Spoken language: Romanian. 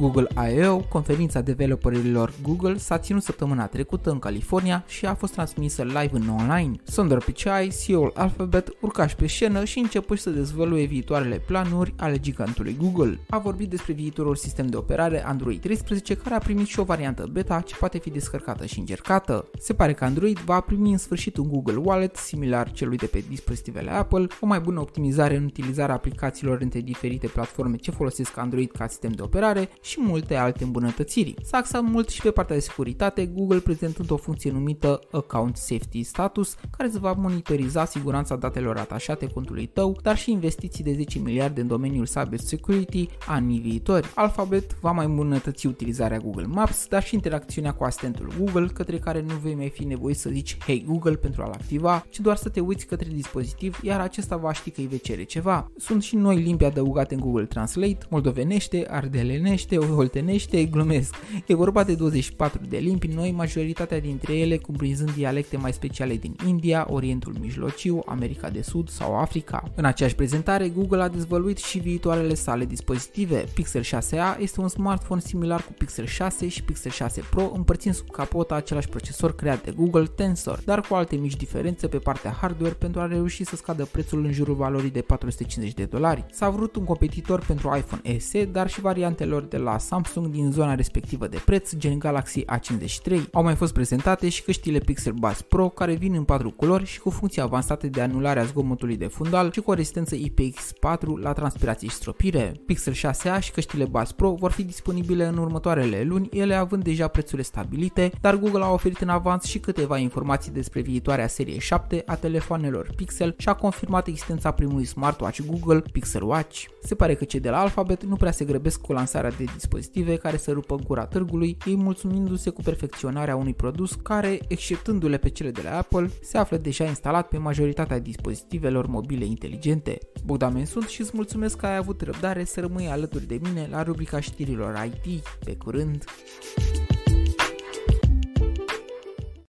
Google I.O., conferința developerilor Google, s-a ținut săptămâna trecută în California și a fost transmisă live în online. Sundar Pichai, CEO-ul Alphabet, urcași pe scenă și început să dezvăluie viitoarele planuri ale gigantului Google. A vorbit despre viitorul sistem de operare Android 13 care a primit și o variantă beta ce poate fi descărcată și încercată. Se pare că Android va primi în sfârșit un Google Wallet similar celui de pe dispozitivele Apple, o mai bună optimizare în utilizarea aplicațiilor între diferite platforme ce folosesc Android ca sistem de operare și multe alte îmbunătățiri. S-a axat mult și pe partea de securitate, Google prezentând o funcție numită Account Safety Status, care îți va monitoriza siguranța datelor atașate contului tău, dar și investiții de 10 miliarde în domeniul cyber security anii viitori. Alphabet va mai îmbunătăți utilizarea Google Maps, dar și interacțiunea cu asistentul Google, către care nu vei mai fi nevoit să zici Hey Google pentru a-l activa, ci doar să te uiți către dispozitiv, iar acesta va ști că îi vei cere ceva. Sunt și noi limbi adăugate în Google Translate, moldovenește, ardelenește, oltenește, glumesc. E vorba de 24 de limbi noi, majoritatea dintre ele cumprinzând dialecte mai speciale din India, Orientul Mijlociu, America de Sud sau Africa. În aceeași prezentare, Google a dezvăluit și viitoarele sale dispozitive. Pixel 6a este un smartphone similar cu Pixel 6 și Pixel 6 Pro, împărțind sub capota același procesor creat de Google Tensor, dar cu alte mici diferențe pe partea hardware pentru a reuși să scadă prețul în jurul valorii de 450 de dolari. S-a vrut un competitor pentru iPhone SE, dar și variantelor de la Samsung din zona respectivă de preț, gen Galaxy A53. Au mai fost prezentate și căștile Pixel Buds Pro, care vin în patru culori și cu funcții avansate de anulare a zgomotului de fundal și cu o rezistență IPX4 la transpirație și stropire. Pixel 6a și căștile Buds Pro vor fi disponibile în următoarele luni, ele având deja prețurile stabilite, dar Google a oferit în avans și câteva informații despre viitoarea serie 7 a telefoanelor Pixel și a confirmat existența primului smartwatch Google Pixel Watch. Se pare că cei de la Alphabet nu prea se grăbesc cu lansarea de dispozitive care să rupă gura târgului, ei mulțumindu-se cu perfecționarea unui produs care, exceptându-le pe cele de la Apple, se află deja instalat pe majoritatea dispozitivelor mobile inteligente. Bogdan sunt și îți mulțumesc că ai avut răbdare să rămâi alături de mine la rubrica știrilor IT. Pe curând!